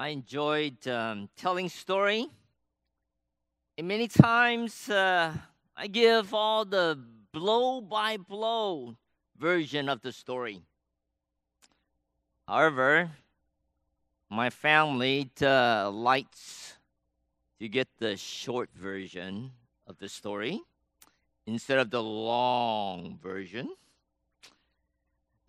I enjoyed um, telling story. And many times uh, I give all the blow by blow version of the story. However, my family uh, likes to get the short version of the story instead of the long version.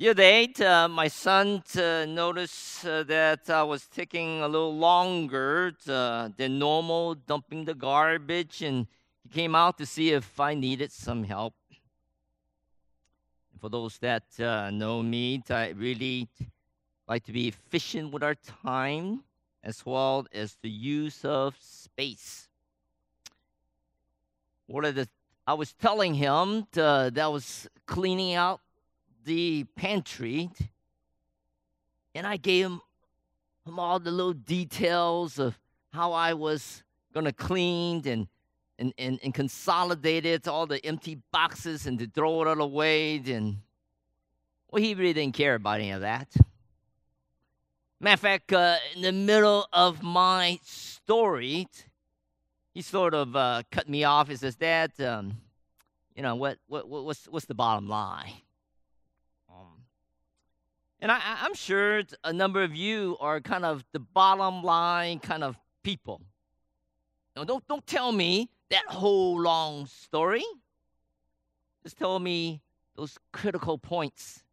Other day, uh, my son uh, noticed uh, that I was taking a little longer uh, than normal dumping the garbage, and he came out to see if I needed some help. For those that uh, know me, I really like to be efficient with our time as well as the use of space. What are the I was telling him to, that I was cleaning out the pantry, and I gave him, him all the little details of how I was going to clean and, and, and, and consolidate it, all the empty boxes, and to throw it all away. And, well, he really didn't care about any of that. Matter of fact, uh, in the middle of my story, he sort of uh, cut me off. He says, "Dad, um, you know what, what? What's what's the bottom line?" And I, I'm sure a number of you are kind of the bottom line kind of people. Now, don't don't tell me that whole long story. Just tell me those critical points.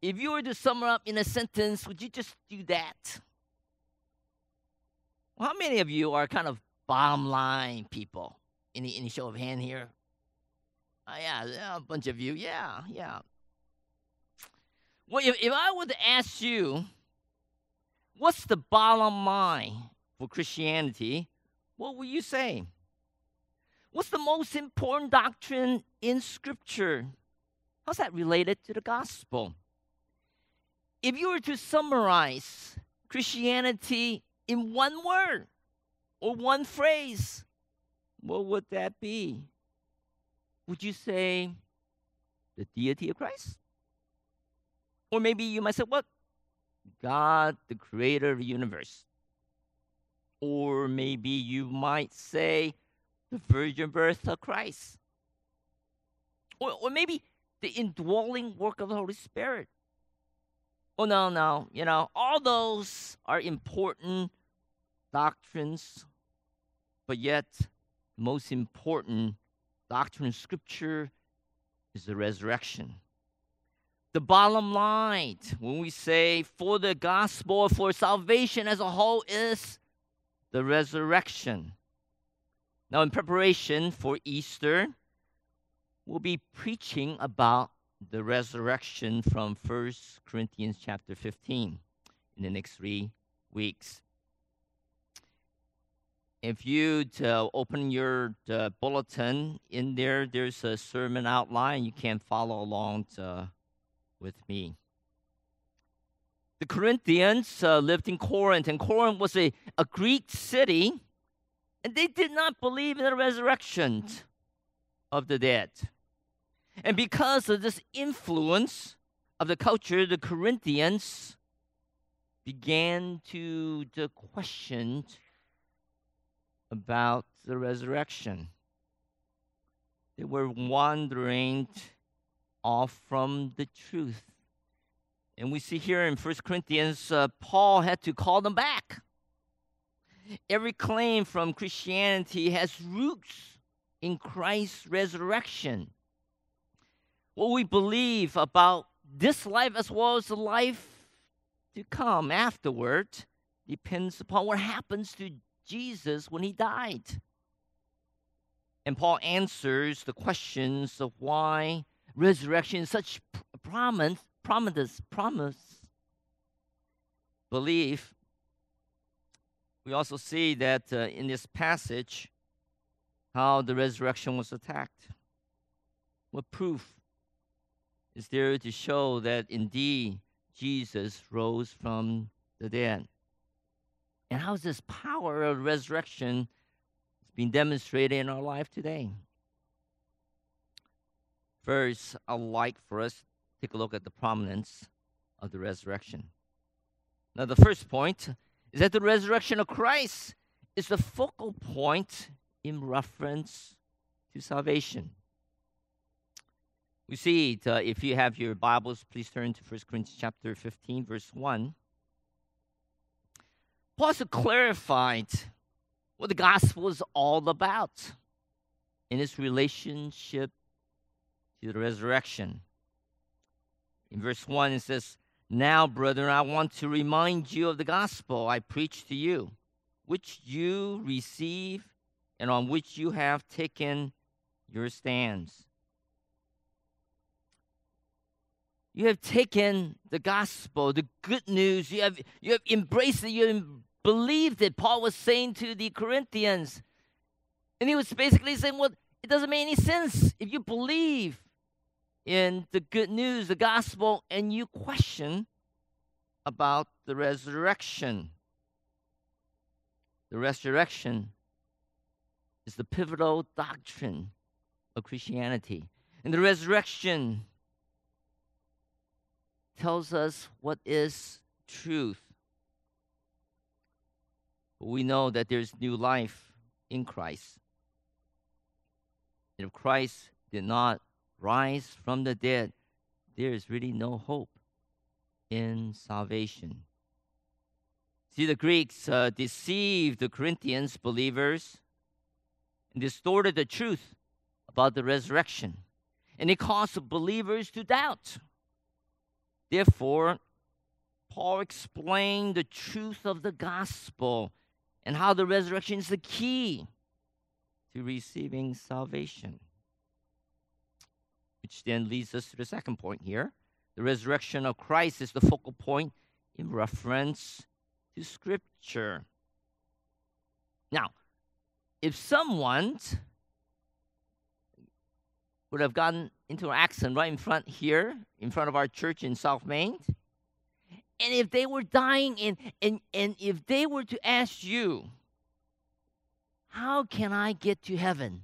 If you were to sum up in a sentence, would you just do that? Well, how many of you are kind of bottom line people? Any any show of hand here? Uh, yeah, yeah, a bunch of you. Yeah, yeah. Well, if, if I were to ask you, what's the bottom line for Christianity? What would you say? What's the most important doctrine in Scripture? How's that related to the gospel? If you were to summarize Christianity in one word or one phrase, what would that be? Would you say the deity of Christ? Or maybe you might say, what? God, the creator of the universe. Or maybe you might say the virgin birth of Christ. Or, or maybe the indwelling work of the Holy Spirit. Oh, no, no. You know, all those are important doctrines, but yet, the most important doctrine of Scripture is the resurrection. The bottom line when we say for the gospel, for salvation as a whole, is the resurrection. Now, in preparation for Easter, we'll be preaching about the resurrection from 1 Corinthians chapter 15 in the next three weeks. If you uh, open your uh, bulletin in there, there's a sermon outline. You can follow along to, with me. The Corinthians uh, lived in Corinth, and Corinth was a, a Greek city, and they did not believe in the resurrection of the dead. And because of this influence of the culture, the Corinthians began to, to question about the resurrection. They were wandering off from the truth. And we see here in First Corinthians, uh, Paul had to call them back. Every claim from Christianity has roots in Christ's resurrection. What we believe about this life as well as the life to come afterward depends upon what happens to Jesus when he died. And Paul answers the questions of why resurrection is such promise, promise, promise, belief. We also see that uh, in this passage how the resurrection was attacked. What proof is there to show that indeed Jesus rose from the dead? And how's this power of resurrection being demonstrated in our life today? First, I'd like for us take a look at the prominence of the resurrection. Now, the first point is that the resurrection of Christ is the focal point in reference to salvation. We see it, uh, if you have your Bibles, please turn to 1 Corinthians chapter 15, verse 1. Paul also clarified what the gospel is all about in its relationship to the resurrection. In verse 1, it says, Now, brethren, I want to remind you of the gospel I preached to you, which you receive and on which you have taken your stands. You have taken the gospel, the good news. You have, you have embraced it. You have believed it. Paul was saying to the Corinthians. And he was basically saying, well, it doesn't make any sense if you believe in the good news, the gospel, and you question about the resurrection. The resurrection is the pivotal doctrine of Christianity. And the resurrection tells us what is truth. We know that there's new life in Christ. And if Christ did not rise from the dead, there is really no hope in salvation. See, the Greeks uh, deceived the Corinthians believers and distorted the truth about the resurrection, and it caused believers to doubt. Therefore, Paul explained the truth of the gospel and how the resurrection is the key to receiving salvation. Which then leads us to the second point here. The resurrection of Christ is the focal point in reference to Scripture. Now, if someone would have gotten into an accident right in front here, in front of our church in South Main, and if they were dying and, and, and if they were to ask you, how can I get to heaven?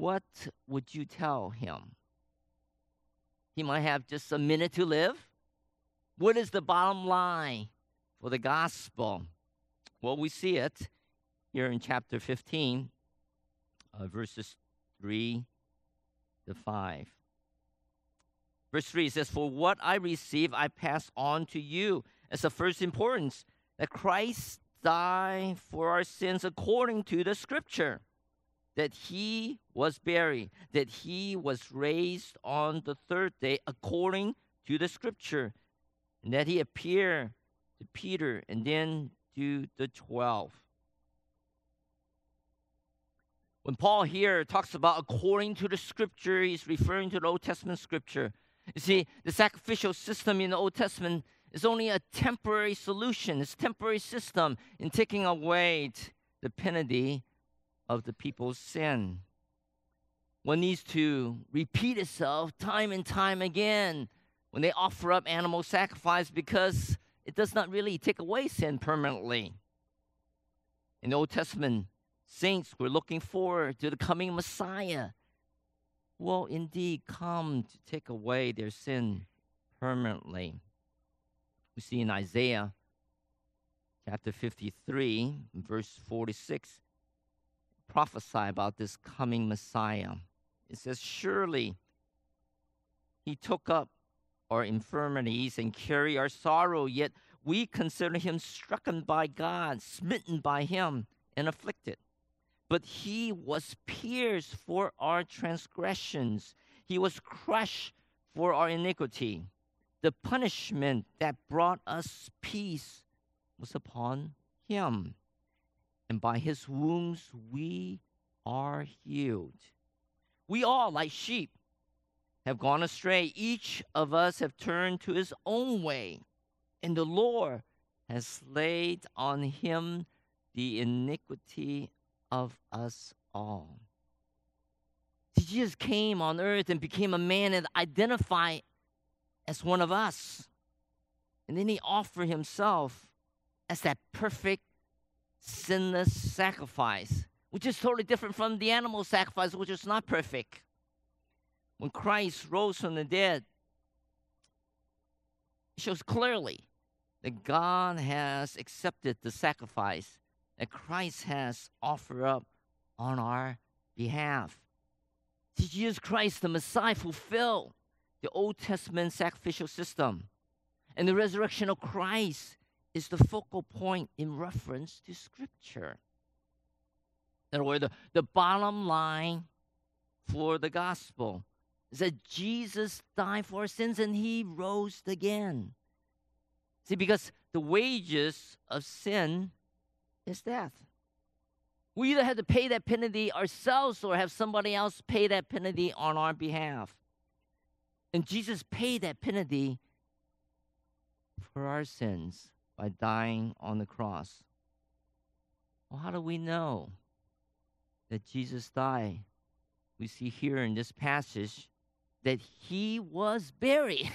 What would you tell him? He might have just a minute to live. What is the bottom line for the gospel? Well, we see it here in chapter 15, uh, verses 3 to 5. Verse 3 says, For what I receive, I pass on to you as of first importance, that Christ died for our sins according to the scripture that he was buried, that he was raised on the third day according to the scripture, and that he appeared to Peter and then to the twelve. When Paul here talks about according to the scripture, he's referring to the Old Testament scripture. You see, the sacrificial system in the Old Testament is only a temporary solution, it's a temporary system in taking away the penalty of the people's sin. One needs to repeat itself time and time again when they offer up animal sacrifice because it does not really take away sin permanently. In the Old Testament, saints were looking forward to the coming Messiah will indeed come to take away their sin permanently. We see in Isaiah chapter 53, verse 46 prophesy about this coming Messiah. It says, Surely he took up our infirmities and carried our sorrow, yet we consider him stricken by God, smitten by him, and afflicted. But he was pierced for our transgressions, he was crushed for our iniquity. The punishment that brought us peace was upon him and by his wounds we are healed. We all, like sheep, have gone astray. Each of us have turned to his own way, and the Lord has laid on him the iniquity of us all. Jesus came on earth and became a man and identified as one of us. And then he offered himself as that perfect sinless sacrifice, which is totally different from the animal sacrifice, which is not perfect. When Christ rose from the dead, it shows clearly that God has accepted the sacrifice that Christ has offered up on our behalf. Jesus Christ, the Messiah, fulfilled the Old Testament sacrificial system. And the resurrection of Christ is the focal point in reference to Scripture. In other words, the, the bottom line for the gospel is that Jesus died for our sins and he rose again. See, because the wages of sin is death. We either have to pay that penalty ourselves or have somebody else pay that penalty on our behalf. And Jesus paid that penalty for our sins by dying on the cross. Well, how do we know that Jesus died? We see here in this passage that he was buried.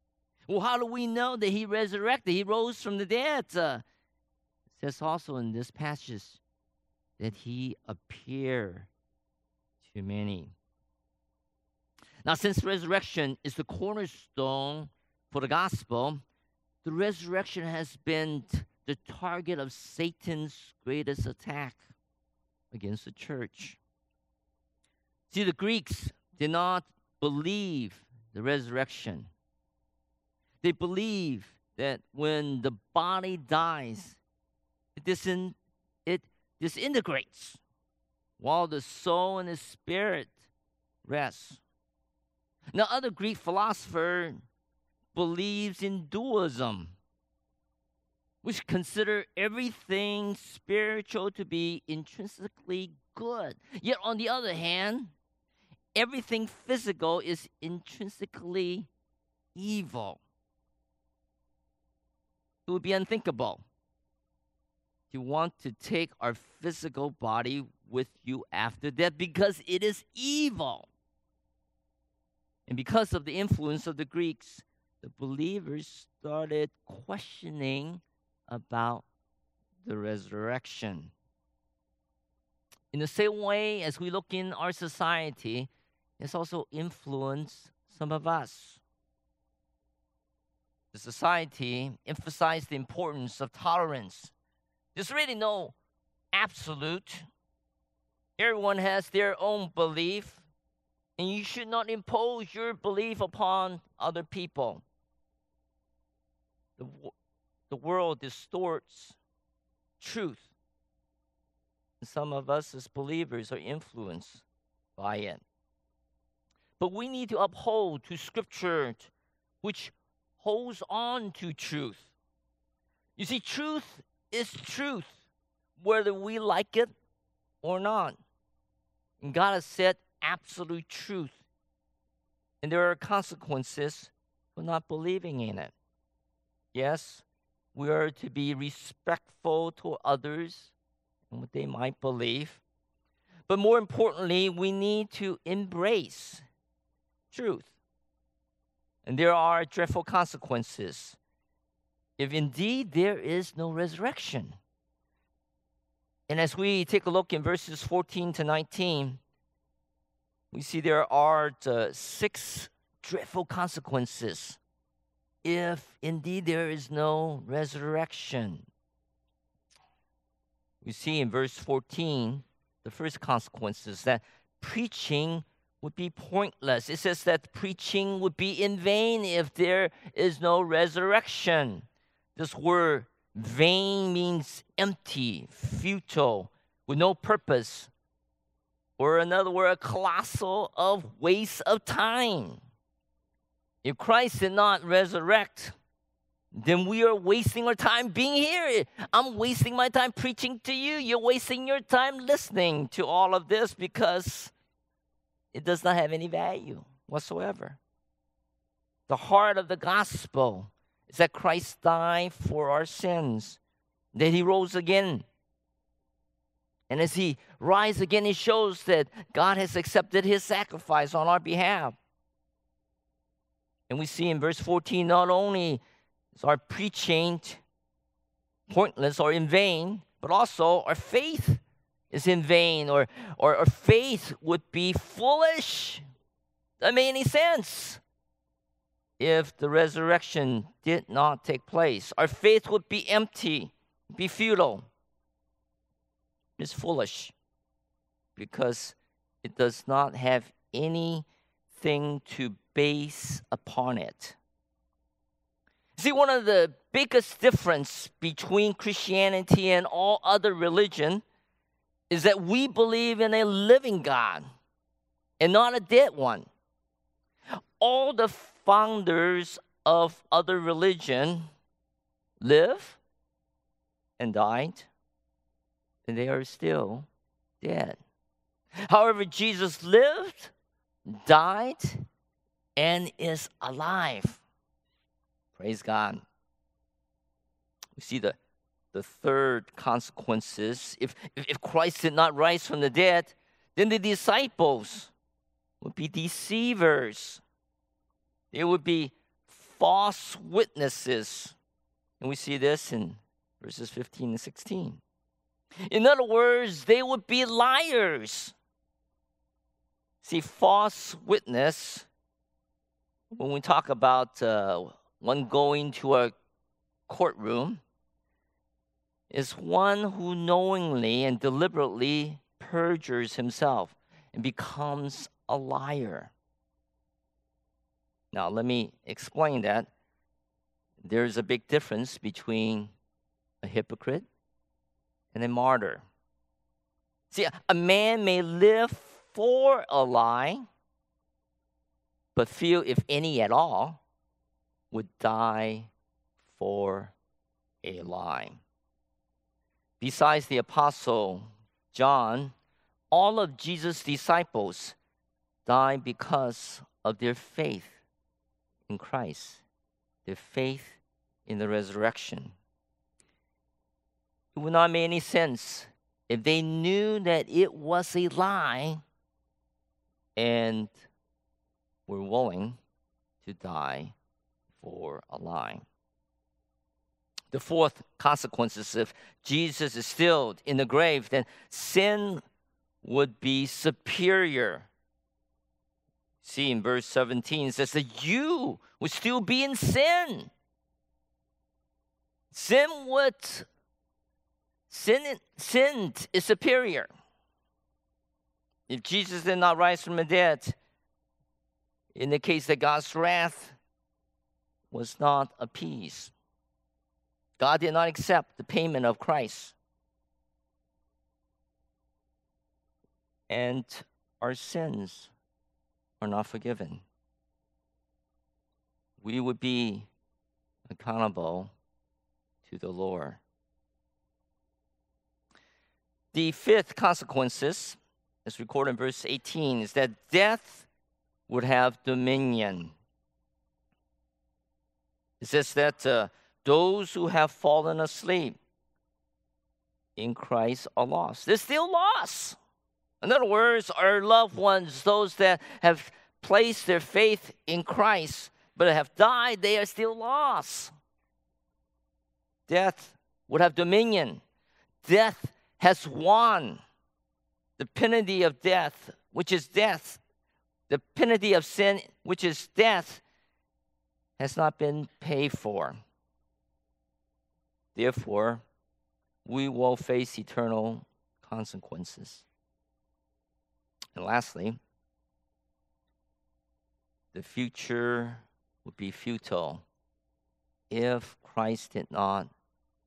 well, how do we know that he resurrected? He rose from the dead. Uh, it says also in this passage that he appeared to many. Now, since resurrection is the cornerstone for the gospel, the resurrection has been the target of Satan's greatest attack against the church. See, the Greeks did not believe the resurrection. They believe that when the body dies, it, disin- it disintegrates while the soul and the spirit rest. Now, other Greek philosopher believes in dualism, which consider everything spiritual to be intrinsically good. Yet, on the other hand, everything physical is intrinsically evil. It would be unthinkable to want to take our physical body with you after death because it is evil. And because of the influence of the Greeks, the believers started questioning about the resurrection. In the same way as we look in our society, it's also influenced some of us. The society emphasized the importance of tolerance. There's really no absolute. Everyone has their own belief, and you should not impose your belief upon other people. The, the world distorts truth. And some of us as believers are influenced by it. But we need to uphold to Scripture, which holds on to truth. You see, truth is truth, whether we like it or not. And God has said absolute truth. And there are consequences for not believing in it. Yes, we are to be respectful to others and what they might believe. But more importantly, we need to embrace truth. And there are dreadful consequences if indeed there is no resurrection. And as we take a look in verses 14 to 19, we see there are uh, six dreadful consequences if indeed there is no resurrection. We see in verse 14 the first consequence is that preaching would be pointless. It says that preaching would be in vain if there is no resurrection. This word vain means empty, futile, with no purpose, or another word, a colossal of waste of time. If Christ did not resurrect, then we are wasting our time being here. I'm wasting my time preaching to you. You're wasting your time listening to all of this because it does not have any value whatsoever. The heart of the gospel is that Christ died for our sins, that he rose again. And as he rises again, it shows that God has accepted his sacrifice on our behalf. And we see in verse 14 not only is our preaching pointless or in vain, but also our faith is in vain or, or, or faith would be foolish. Doesn't make any sense. if the resurrection did not take place. Our faith would be empty, be futile. It's foolish because it does not have anything to base upon it. See, one of the biggest difference between Christianity and all other religion is that we believe in a living God and not a dead one. All the founders of other religion live and died, and they are still dead. However, Jesus lived, died, and is alive. Praise God. We see the, the third consequences. If, if Christ did not rise from the dead, then the disciples would be deceivers. They would be false witnesses. And we see this in verses 15 and 16. In other words, they would be liars. See, false witness, when we talk about uh, one going to a courtroom, is one who knowingly and deliberately perjures himself and becomes a liar. Now, let me explain that. There's a big difference between a hypocrite and a martyr. See, a man may live for a lie, but few, if any at all, would die for a lie. Besides the apostle John, all of Jesus' disciples died because of their faith in Christ, their faith in the resurrection. It would not make any sense if they knew that it was a lie and were willing to die for a lie. The fourth consequence is if Jesus is still in the grave, then sin would be superior. See in verse 17, it says that you would still be in sin. Sin would sin sin is superior. If Jesus did not rise from the dead, in the case that God's wrath was not appeased. God did not accept the payment of Christ. And our sins are not forgiven. We would be accountable to the Lord. The fifth consequences, as recorded in verse 18, is that death would have dominion. It says that uh, those who have fallen asleep in Christ are lost. They're still lost. In other words, our loved ones, those that have placed their faith in Christ but have died, they are still lost. Death would have dominion. Death has won. The penalty of death, which is death, the penalty of sin, which is death, has not been paid for. Therefore, we will face eternal consequences. And lastly, the future would be futile if Christ did not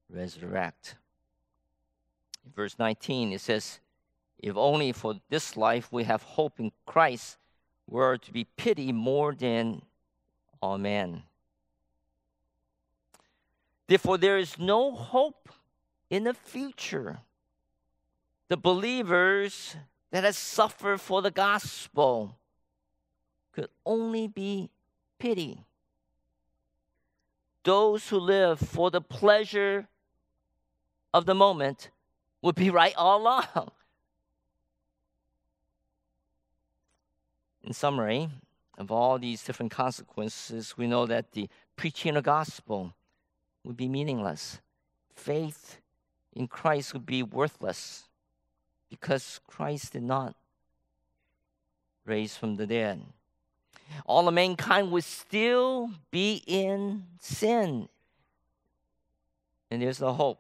resurrect. In verse 19, it says, If only for this life we have hope in Christ, we are to be pitied more than all men. Therefore, there is no hope in the future. The believers that has suffered for the gospel could only be pity. Those who live for the pleasure of the moment would be right all along. In summary of all these different consequences, we know that the preaching of the gospel would be meaningless. Faith in Christ would be worthless because Christ did not raise from the dead. all of mankind would still be in sin. And there's no hope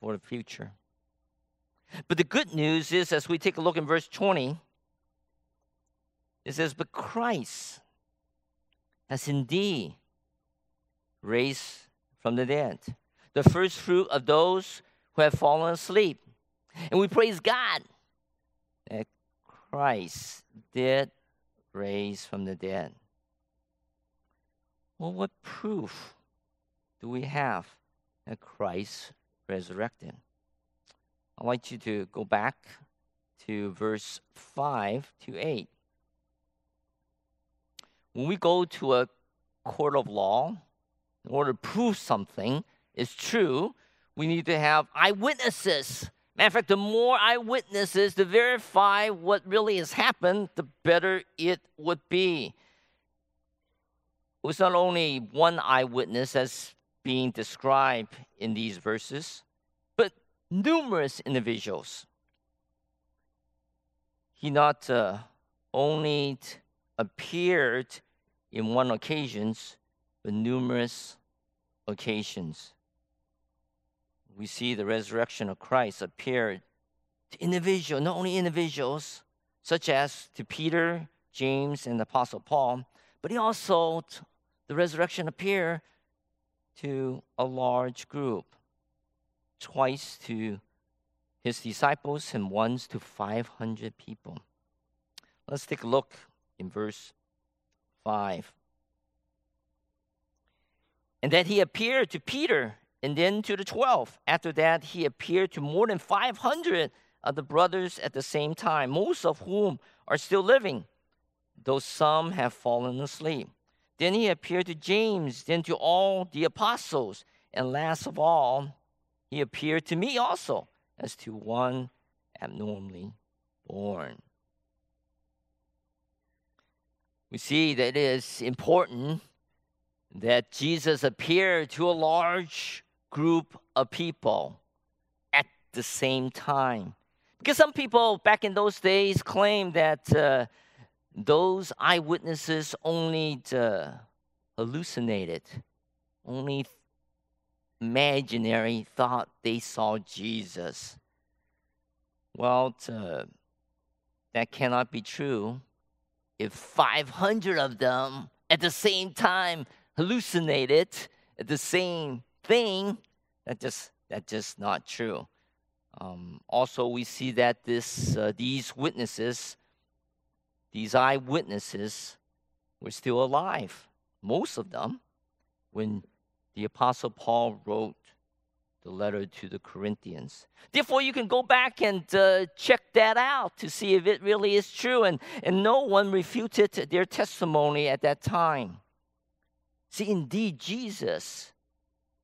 for the future. But the good news is, as we take a look in verse 20, it says, But Christ has indeed raised from the dead, the first fruit of those who have fallen asleep. And we praise God that Christ did raise from the dead. Well, what proof do we have that Christ resurrected? I'd like you to go back to verse 5 to 8. When we go to a court of law, in order to prove something is true, we need to have eyewitnesses. Matter of fact, the more eyewitnesses to verify what really has happened, the better it would be. It was not only one eyewitness as being described in these verses, but numerous individuals. He not uh, only appeared in one occasions, but numerous occasions. We see the resurrection of Christ appear to individuals, not only individuals, such as to Peter, James, and the Apostle Paul, but he also the resurrection appear to a large group, twice to his disciples and once to 500 people. Let's take a look in verse 5. And that he appeared to Peter and then to the 12. After that, he appeared to more than 500 of the brothers at the same time, most of whom are still living, though some have fallen asleep. Then he appeared to James, then to all the apostles, and last of all, he appeared to me also as to one abnormally born. We see that it is important that Jesus appeared to a large group of people at the same time. Because some people back in those days claimed that uh, those eyewitnesses only uh, hallucinated, only imaginary thought they saw Jesus. Well, uh, that cannot be true. If 500 of them at the same time hallucinated the same thing, that just that's just not true. Um, also, we see that this uh, these witnesses, these eyewitnesses, were still alive. Most of them, when the Apostle Paul wrote the letter to the Corinthians. Therefore, you can go back and uh, check that out to see if it really is true. And, and no one refuted their testimony at that time. See, indeed, Jesus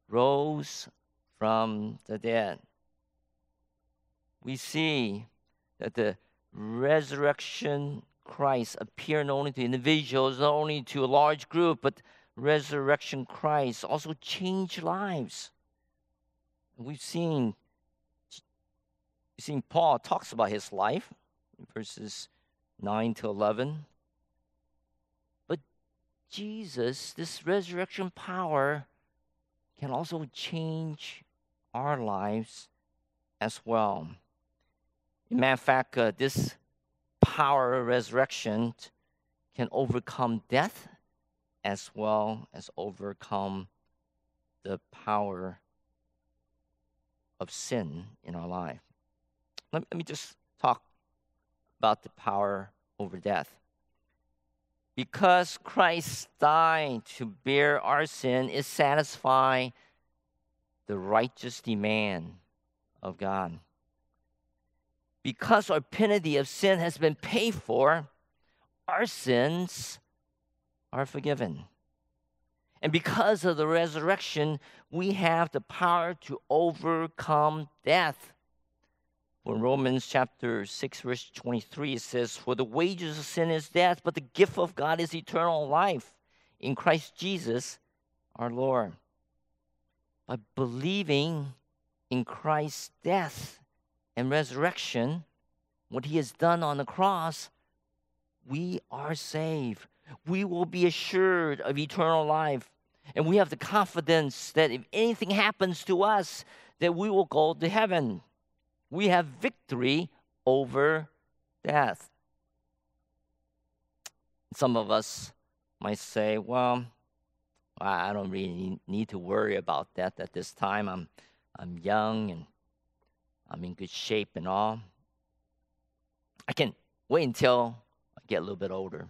rose from the dead. We see that the resurrection Christ appeared not only to individuals, not only to a large group, but resurrection Christ also changed lives. We've seen, we've seen Paul talks about his life in verses 9 to 11. But Jesus, this resurrection power, can also change our lives as well. In matter of fact, uh, this power of resurrection can overcome death as well as overcome the power of sin in our life. Let, let me just talk about the power over death because Christ died to bear our sin, is satisfy the righteous demand of God. Because our penalty of sin has been paid for, our sins are forgiven. And because of the resurrection, we have the power to overcome death. In Romans chapter 6, verse 23, it says, For the wages of sin is death, but the gift of God is eternal life in Christ Jesus our Lord. By believing in Christ's death and resurrection, what he has done on the cross, we are saved. we will be assured of eternal life. And we have the confidence that if anything happens to us, that we will go to heaven. We have victory over death. Some of us might say, well, I don't really need to worry about that at this time. I'm, I'm young and I'm in good shape and all. I can wait until I get a little bit older.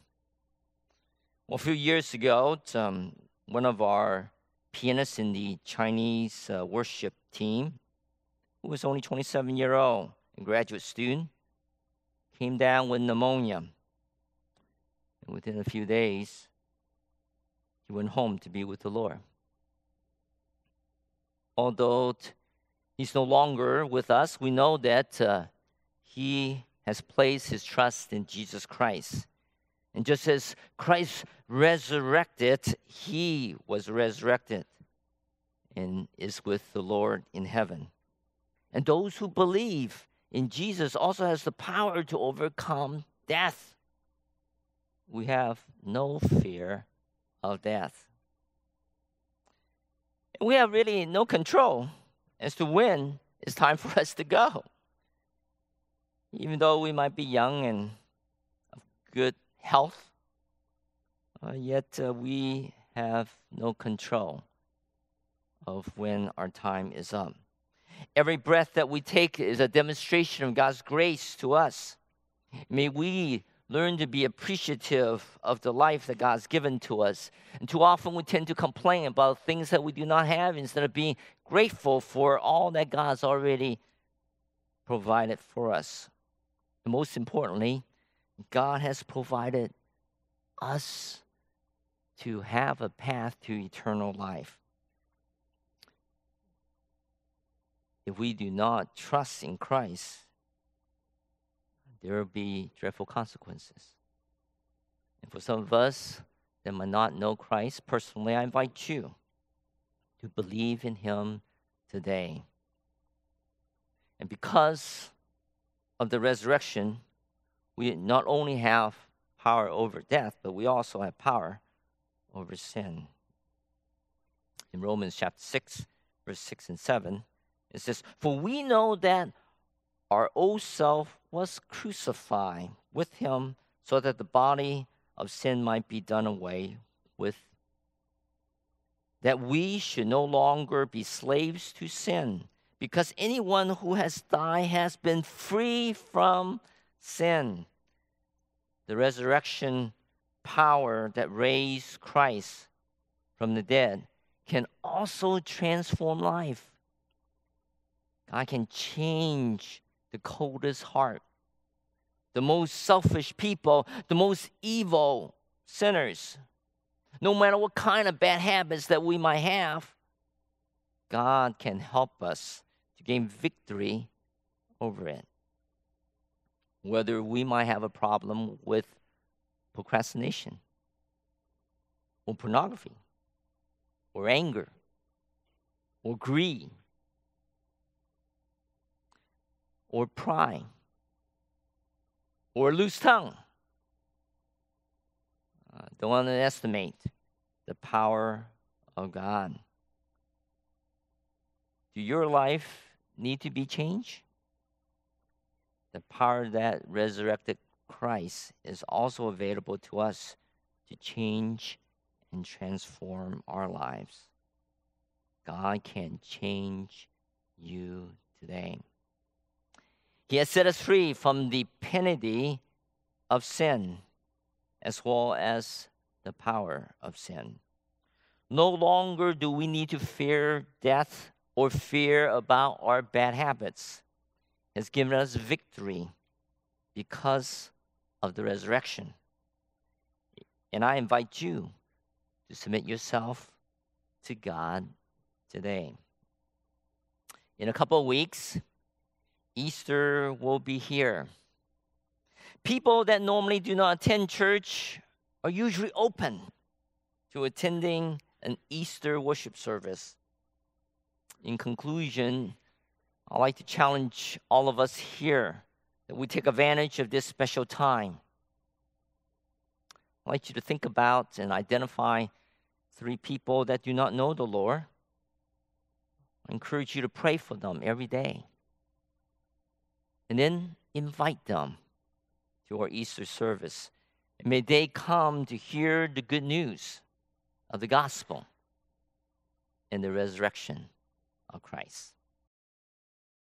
Well, a few years ago, um, one of our pianists in the Chinese uh, worship team, who was only 27 year old, a graduate student, came down with pneumonia. And within a few days, he went home to be with the Lord. Although he's no longer with us, we know that uh, he has placed his trust in Jesus Christ. And just as Christ resurrected, he was resurrected and is with the Lord in heaven. And those who believe in Jesus also has the power to overcome death. We have no fear of death. We have really no control as to when it's time for us to go. Even though we might be young and of good health, uh, yet uh, we have no control of when our time is up. Every breath that we take is a demonstration of God's grace to us. May we learn to be appreciative of the life that God's given to us. And too often we tend to complain about things that we do not have instead of being grateful for all that God's already provided for us. And most importantly, God has provided us to have a path to eternal life. If we do not trust in Christ, there will be dreadful consequences. And for some of us that might not know Christ, personally, I invite you to believe in Him today. And because of the resurrection, we not only have power over death, but we also have power over sin. In Romans chapter 6, verse 6 and 7, it says, For we know that our old self was crucified with him so that the body of sin might be done away with, that we should no longer be slaves to sin, because anyone who has died has been free from sin. The resurrection power that raised Christ from the dead can also transform life. God can change the coldest heart, the most selfish people, the most evil sinners. No matter what kind of bad habits that we might have, God can help us to gain victory over it. Whether we might have a problem with procrastination, or pornography, or anger, or greed, or pride or loose tongue. Uh, don't underestimate the power of God. Do your life need to be changed? The power that resurrected Christ is also available to us to change and transform our lives. God can change you today. He has set us free from the penalty of sin as well as the power of sin. No longer do we need to fear death or fear about our bad habits. Has given us victory because of the resurrection. And I invite you to submit yourself to God today. In a couple of weeks, Easter will be here. People that normally do not attend church are usually open to attending an Easter worship service. In conclusion, I'd like to challenge all of us here that we take advantage of this special time. I'd like you to think about and identify three people that do not know the Lord. I encourage you to pray for them every day. And then invite them to our Easter service. And may they come to hear the good news of the gospel and the resurrection of Christ.